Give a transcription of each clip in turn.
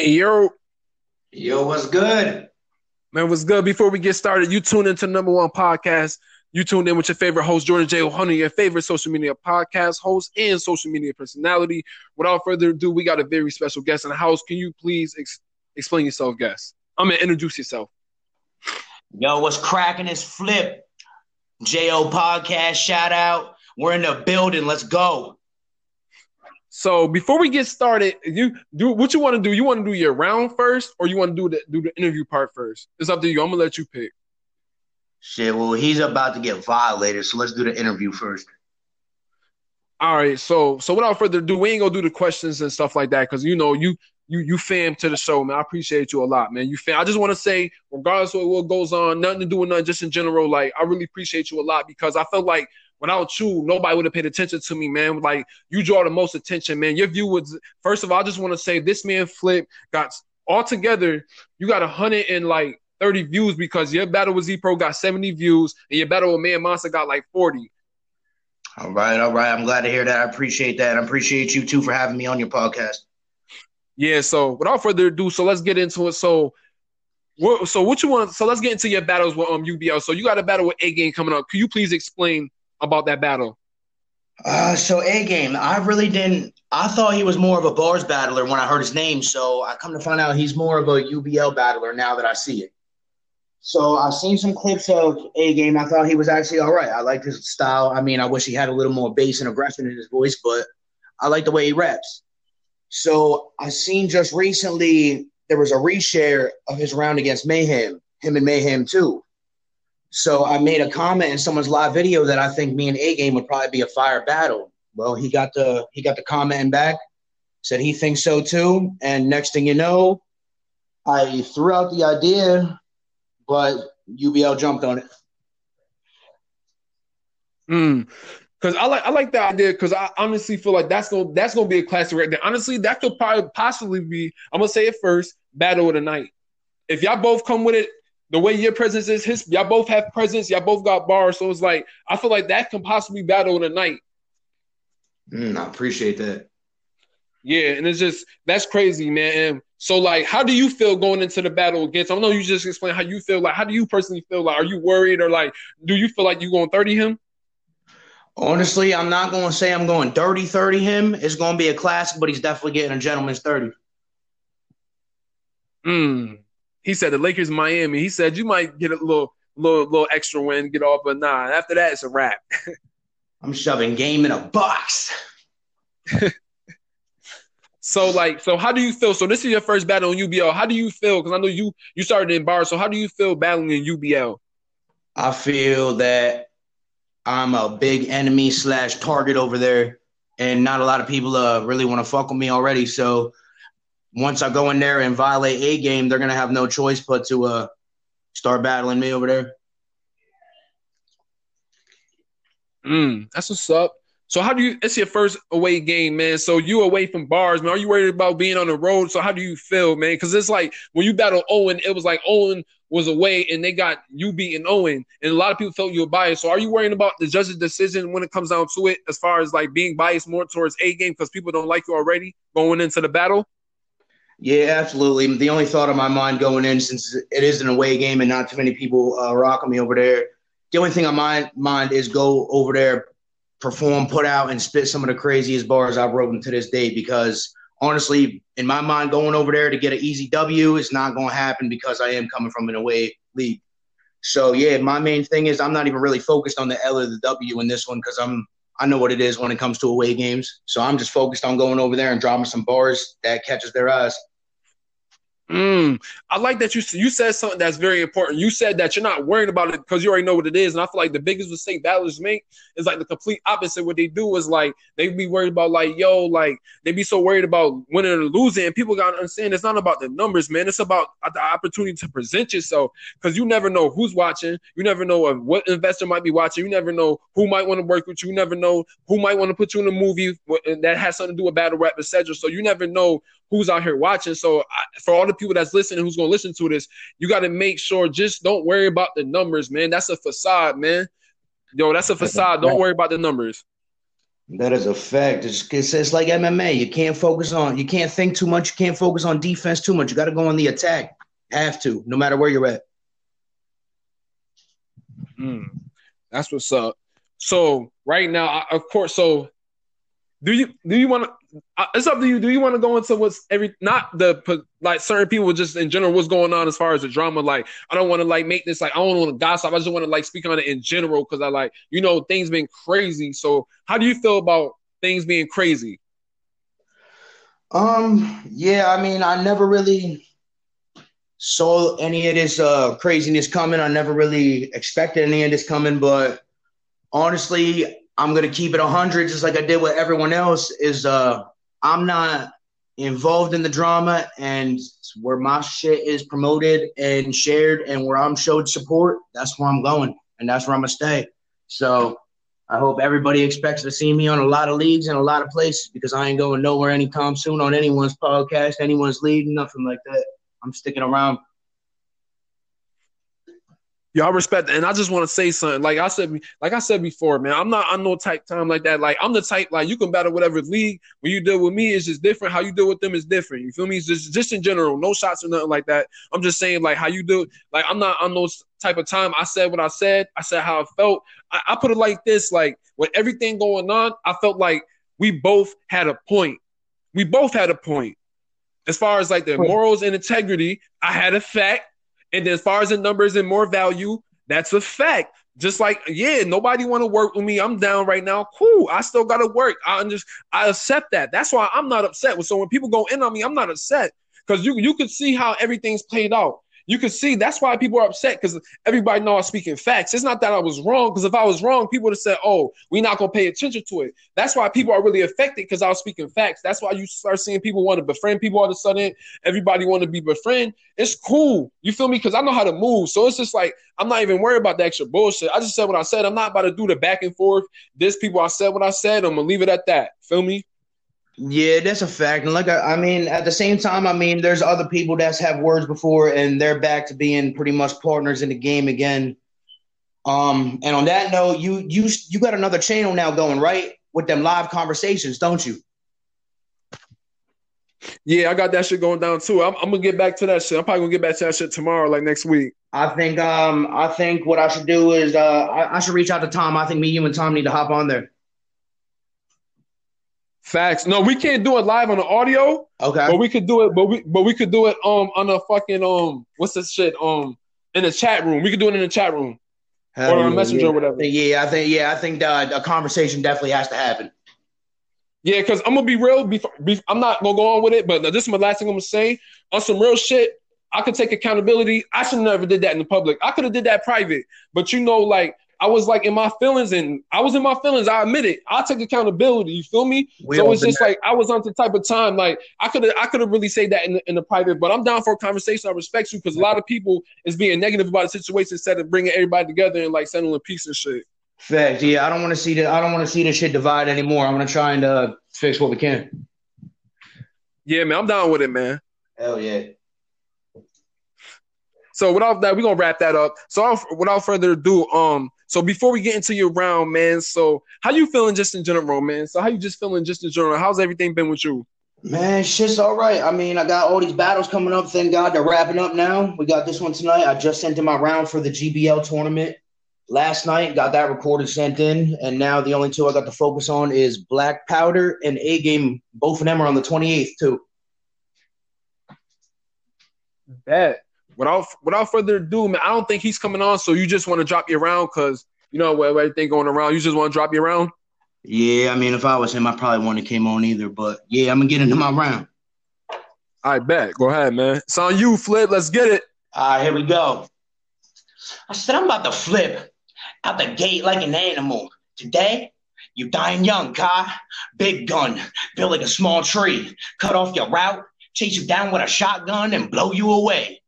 Hey, yo. Yo, what's good? Man, what's good? Before we get started, you tune into number one podcast. You tuned in with your favorite host, Jordan J. O'Hunter, your favorite social media podcast host and social media personality. Without further ado, we got a very special guest in the house. Can you please ex- explain yourself, guest? I'm going to introduce yourself. Yo, what's cracking is Flip. JO Podcast, shout out. We're in the building. Let's go. So before we get started, you do what you want to do. You want to do your round first, or you want to do the do the interview part first? It's up to you. I'm gonna let you pick. Shit, well, he's about to get violated, so let's do the interview first. All right. So so without further ado, we ain't gonna do the questions and stuff like that because you know you you you fam to the show, man. I appreciate you a lot, man. You fam. I just want to say, regardless of what goes on, nothing to do with nothing, just in general, like I really appreciate you a lot because I felt like without you, nobody would have paid attention to me, man. Like you draw the most attention, man. Your view was first of all, I just want to say this man Flip got all together, you got a hundred and like 30 views because your battle with Z Pro got 70 views and your battle with Man Monster got like 40. All right, all right. I'm glad to hear that. I appreciate that. I appreciate you too for having me on your podcast. Yeah, so without further ado, so let's get into it. So what so what you want so let's get into your battles with um UBL. So you got a battle with A game coming up. Could you please explain about that battle? Uh, so A game, I really didn't. I thought he was more of a bars battler when I heard his name. So I come to find out he's more of a UBL battler now that I see it. So I've seen some clips of A game. I thought he was actually all right. I liked his style. I mean, I wish he had a little more bass and aggression in his voice, but I like the way he raps. So I seen just recently there was a reshare of his round against Mayhem, him and Mayhem too. So I made a comment in someone's live video that I think me and A Game would probably be a fire battle. Well, he got the he got the comment back, said he thinks so too. And next thing you know, I threw out the idea, but UBL jumped on it. Mm. Cause I like I like that idea because I honestly feel like that's gonna that's gonna be a classic right there. Honestly, that could probably possibly be. I'm gonna say it first. Battle of the night. If y'all both come with it the way your presence is, his y'all both have presence, y'all both got bars. So it's like I feel like that can possibly battle in a night. Mm, I appreciate that. Yeah, and it's just that's crazy, man. And so like, how do you feel going into the battle against? I don't know you just explain how you feel. Like, how do you personally feel? Like, are you worried or like, do you feel like you going thirty him? Honestly, I'm not going to say I'm going dirty 30 him. It's going to be a classic, but he's definitely getting a gentleman's 30. Hmm. He said the Lakers in Miami. He said you might get a little little little extra win, get off, but nah. After that, it's a wrap. I'm shoving game in a box. so like, so how do you feel? So this is your first battle in UBL. How do you feel? Because I know you you started in bars. So how do you feel battling in UBL? I feel that I'm a big enemy slash target over there, and not a lot of people uh, really want to fuck with me already. So once I go in there and violate A Game, they're gonna have no choice but to uh, start battling me over there. Mm, that's what's up. So how do you? It's your first away game, man. So you away from bars, man. Are you worried about being on the road? So how do you feel, man? Because it's like when you battle Owen, it was like Owen was away and they got you beating Owen, and a lot of people felt you were biased. So are you worrying about the judge's decision when it comes down to it, as far as like being biased more towards A Game because people don't like you already going into the battle? Yeah, absolutely. The only thought on my mind going in, since it is an away game and not too many people uh, rocking me over there, the only thing on my mind is go over there, perform, put out, and spit some of the craziest bars I've written to this day. Because honestly, in my mind, going over there to get an easy W is not going to happen because I am coming from an away league. So yeah, my main thing is I'm not even really focused on the L or the W in this one because I'm I know what it is when it comes to away games. So I'm just focused on going over there and dropping some bars that catches their eyes. Mm, I like that you you said something that's very important. You said that you're not worried about it because you already know what it is, and I feel like the biggest mistake battlers make is like the complete opposite. What they do is like they be worried about like yo, like they be so worried about winning or losing. And people gotta understand it's not about the numbers, man. It's about the opportunity to present yourself because you never know who's watching. You never know what investor might be watching. You never know who might want to work with you. You never know who might want to put you in a movie that has something to do with battle rap, etc. So you never know who's out here watching. So for all the people that's listening, who's gonna listen to this, you got to make sure. Just don't worry about the numbers, man. That's a facade, man. Yo, that's a facade. Don't worry about the numbers. That is a fact. It's, it's, it's like MMA. You can't focus on, you can't think too much. You can't focus on defense too much. You got to go on the attack. Have to, no matter where you're at. Mm, that's what's up. So right now, of course, so do you do you want to? It's up to you. Do you want to go into what's every not the like certain people just in general what's going on as far as the drama? Like I don't want to like make this like I don't want to gossip. I just want to like speak on it in general because I like you know things been crazy. So how do you feel about things being crazy? Um. Yeah. I mean, I never really saw any of this uh craziness coming. I never really expected any of this coming, but honestly, I'm gonna keep it hundred, just like I did with everyone else. Is uh, I'm not involved in the drama, and where my shit is promoted and shared, and where I'm showed support, that's where I'm going, and that's where I'm gonna stay. So I hope everybody expects to see me on a lot of leagues and a lot of places because I ain't going nowhere anytime soon on anyone's podcast, anyone's league, nothing like that. I'm sticking around Y'all respect that. And I just want to say something. Like I said, like I said before, man, I'm not I'm no type time like that. Like I'm the type like you can battle whatever league. When you deal with me, it's just different. How you deal with them is different. You feel me? It's just just in general, no shots or nothing like that. I'm just saying like how you do. Like I'm not on those type of time. I said what I said. I said how I felt. I, I put it like this: like with everything going on, I felt like we both had a point. We both had a point. As far as like the morals and integrity, I had a fact. And as far as the numbers and more value, that's a fact. Just like, yeah, nobody want to work with me. I'm down right now. Cool. I still gotta work. I just I accept that. That's why I'm not upset. So when people go in on me, I'm not upset. Because you you can see how everything's played out you can see that's why people are upset because everybody know I'm speaking facts. It's not that I was wrong, because if I was wrong, people would have said, "Oh, we're not gonna pay attention to it." That's why people are really affected because I was speaking facts. That's why you start seeing people want to befriend people all of a sudden. Everybody want to be befriend. It's cool. You feel me? Because I know how to move. So it's just like I'm not even worried about the extra bullshit. I just said what I said. I'm not about to do the back and forth. This people I said what I said. I'm gonna leave it at that. Feel me? Yeah, that's a fact. And like, I, I mean, at the same time, I mean, there's other people that's have words before, and they're back to being pretty much partners in the game again. Um, and on that note, you you you got another channel now going right with them live conversations, don't you? Yeah, I got that shit going down too. I'm, I'm, gonna get back to that shit. I'm probably gonna get back to that shit tomorrow, like next week. I think um I think what I should do is uh I, I should reach out to Tom. I think me, you, and Tom need to hop on there. Facts. No, we can't do it live on the audio. Okay. But we could do it. But we but we could do it um on a fucking um what's this shit um in the chat room. We could do it in the chat room Hell or on messenger yeah. or whatever. Yeah, I think yeah, I think that a conversation definitely has to happen. Yeah, because I'm gonna be real. Before, be, I'm not gonna go on with it, but this is my last thing I'm gonna say on some real shit. I could take accountability. I should never did that in the public. I could have did that private, but you know, like I was like in my feelings and I was in my feelings. I admit it. I'll take accountability. You feel me? We so it's just that. like I was on the type of time. Like I could have I could have really said that in the, in the private, but I'm down for a conversation. I respect you because a lot of people is being negative about the situation instead of bringing everybody together and like settling peace and shit. Fact. Yeah, I don't want to see the I don't want to see this shit divide anymore. I'm gonna try and uh, fix what we can. Yeah, man, I'm down with it, man. Hell yeah. So without that, we're gonna wrap that up. So without further ado, um, so before we get into your round, man, so how you feeling just in general, man? So how you just feeling just in general? How's everything been with you? Man, shit's all right. I mean, I got all these battles coming up. Thank God they're wrapping up now. We got this one tonight. I just sent in my round for the GBL tournament last night. Got that recorded, sent in, and now the only two I got to focus on is Black Powder and A Game. Both of them are on the 28th too. Bet without without further ado, man, I don't think he's coming on. So you just want to drop your round because you know with everything going around, you just want to drop your round. Yeah, I mean, if I was him, I probably wouldn't have came on either. But yeah, I'm gonna get into my round. I bet. Go ahead, man. It's on you, Flip. Let's get it. All right, here we go. I said I'm about to flip out the gate like an animal. Today, you dying young, Kai. Big gun, build like a small tree, cut off your route, chase you down with a shotgun, and blow you away.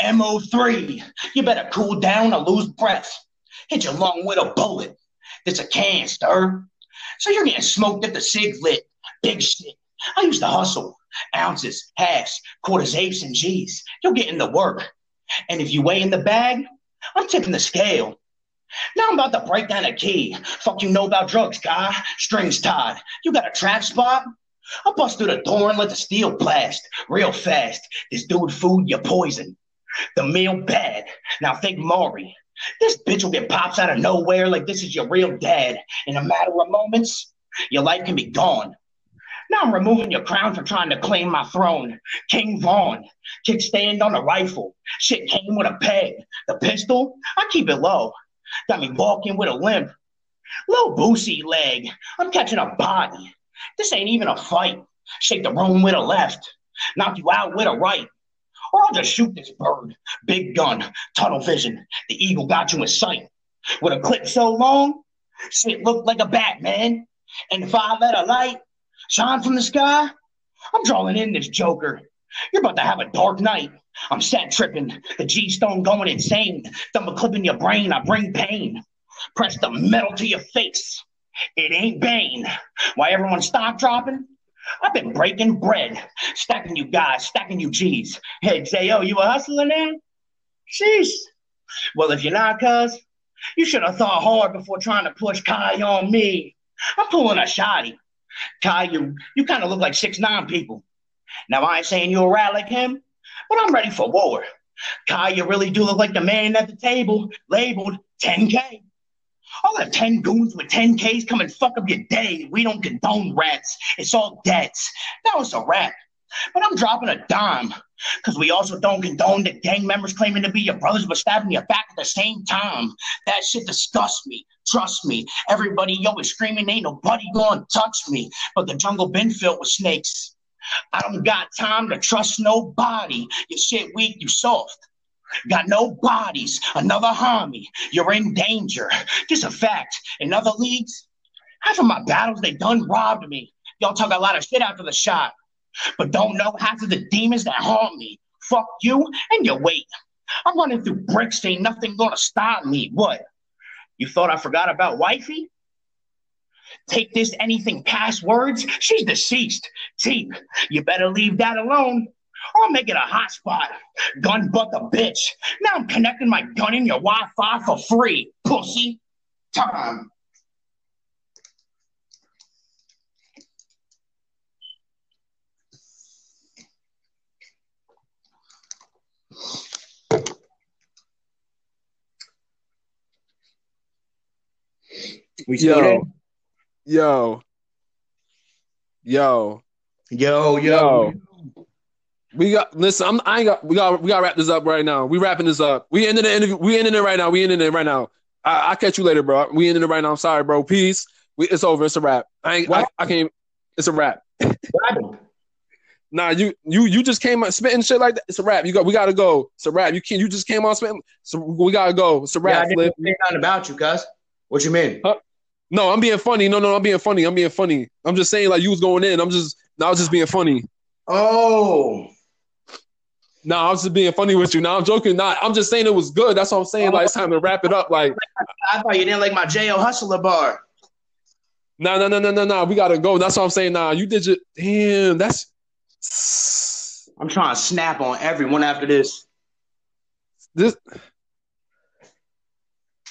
MO3, you better cool down or lose breath. Hit your lung with a bullet. There's a can, canister. So you're getting smoked at the sig lit. Big shit. I used to hustle. Ounces, halves, quarters, eighths, and G's. You're getting the work. And if you weigh in the bag, I'm tipping the scale. Now I'm about to break down a key. Fuck you know about drugs, guy. Strings tied. You got a trap spot? I bust through the door and let the steel blast real fast. This dude food you poison. The meal bad. Now think Maury. This bitch will get pops out of nowhere like this is your real dad. In a matter of moments, your life can be gone. Now I'm removing your crown for trying to claim my throne. King Vaughn, kickstand on a rifle. Shit came with a peg. The pistol, I keep it low. Got me walking with a limp. Little boosie leg. I'm catching a body. This ain't even a fight. Shake the room with a left. Knock you out with a right. Or I'll just shoot this bird. Big gun, tunnel vision. The eagle got you in sight. With a clip so long, shit looked like a bat, man. And if I let a light shine from the sky, I'm drawing in this joker. You're about to have a dark night. I'm set tripping, the G stone going insane. Thumb clipping your brain, I bring pain. Press the metal to your face. It ain't Bane. Why everyone stop dropping? I've been breaking bread, stacking you guys, stacking you G's. Hey, J.O., you a hustler now? Sheesh. Well, if you're not, cuz, you should have thought hard before trying to push Kai on me. I'm pulling a shotty. Kai, you, you kind of look like six nine people. Now, I ain't saying a rat like him, but I'm ready for war. Kai, you really do look like the man at the table labeled 10K. I'll have 10 goons with 10Ks come and fuck up your day. We don't condone rats. It's all debts. Now it's a rat. But I'm dropping a dime because we also don't condone the gang members claiming to be your brothers but stabbing your back at the same time. That shit disgusts me. Trust me. Everybody always screaming, ain't nobody gonna touch me. But the jungle been filled with snakes. I don't got time to trust nobody. You shit weak, you soft. Got no bodies, another homie. You're in danger. Just a fact. In other leagues, half of my battles, they done robbed me. Y'all talk a lot of shit after the shot, but don't know half of the demons that haunt me. Fuck you and your weight. I'm running through bricks, ain't nothing gonna stop me. What? You thought I forgot about wifey? Take this anything past words? She's deceased. Teep, you better leave that alone. Or I'll make it a hotspot. Gun butt the bitch. Now I'm connecting my gun in your Wi-Fi for free, pussy. Time. We still yo, yo, yo, yo, yo. We got listen. I'm, I ain't got. We got. We got to wrap this up right now. We wrapping this up. We ended the interview. We ending it right now. We ending it right now. I, will catch you later, bro. We ending it right now. I'm sorry, bro. Peace. We, it's over. It's a wrap. I ain't. I, I, can't. It's a wrap. nah, you you you just came out spitting shit like that. It's a wrap. You got. We gotta go. It's a wrap. You can't. You just came on spitting. So we gotta go. It's a wrap. Yeah, I didn't say nothing about you, cuz. What you mean? Huh? No, I'm being funny. No, no, I'm being funny. I'm being funny. I'm just saying like you was going in. I'm just. I was just being funny. Oh. No, I'm just being funny with you. Now I'm joking. Not. I'm just saying it was good. That's what I'm saying. Like it's time to wrap it up. Like I thought you didn't like my Jo Hustler bar. No, no, no, no, no, no. We gotta go. That's what I'm saying. Nah, you did your damn. That's. I'm trying to snap on everyone after this. This.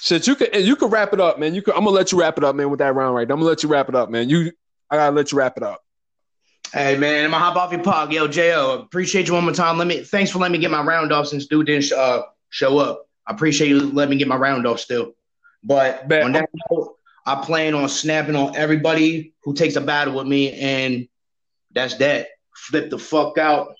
Shit, you could you could wrap it up, man. You could. I'm gonna let you wrap it up, man, with that round right. I'm gonna let you wrap it up, man. You, I gotta let you wrap it up. Hey man, I'm gonna hop off your pod. Yo, Jo, appreciate you one more time. Let me thanks for letting me get my round off since dude didn't uh, show up. I appreciate you letting me get my round off still. But Bet. on that note, I plan on snapping on everybody who takes a battle with me, and that's that. Flip the fuck out.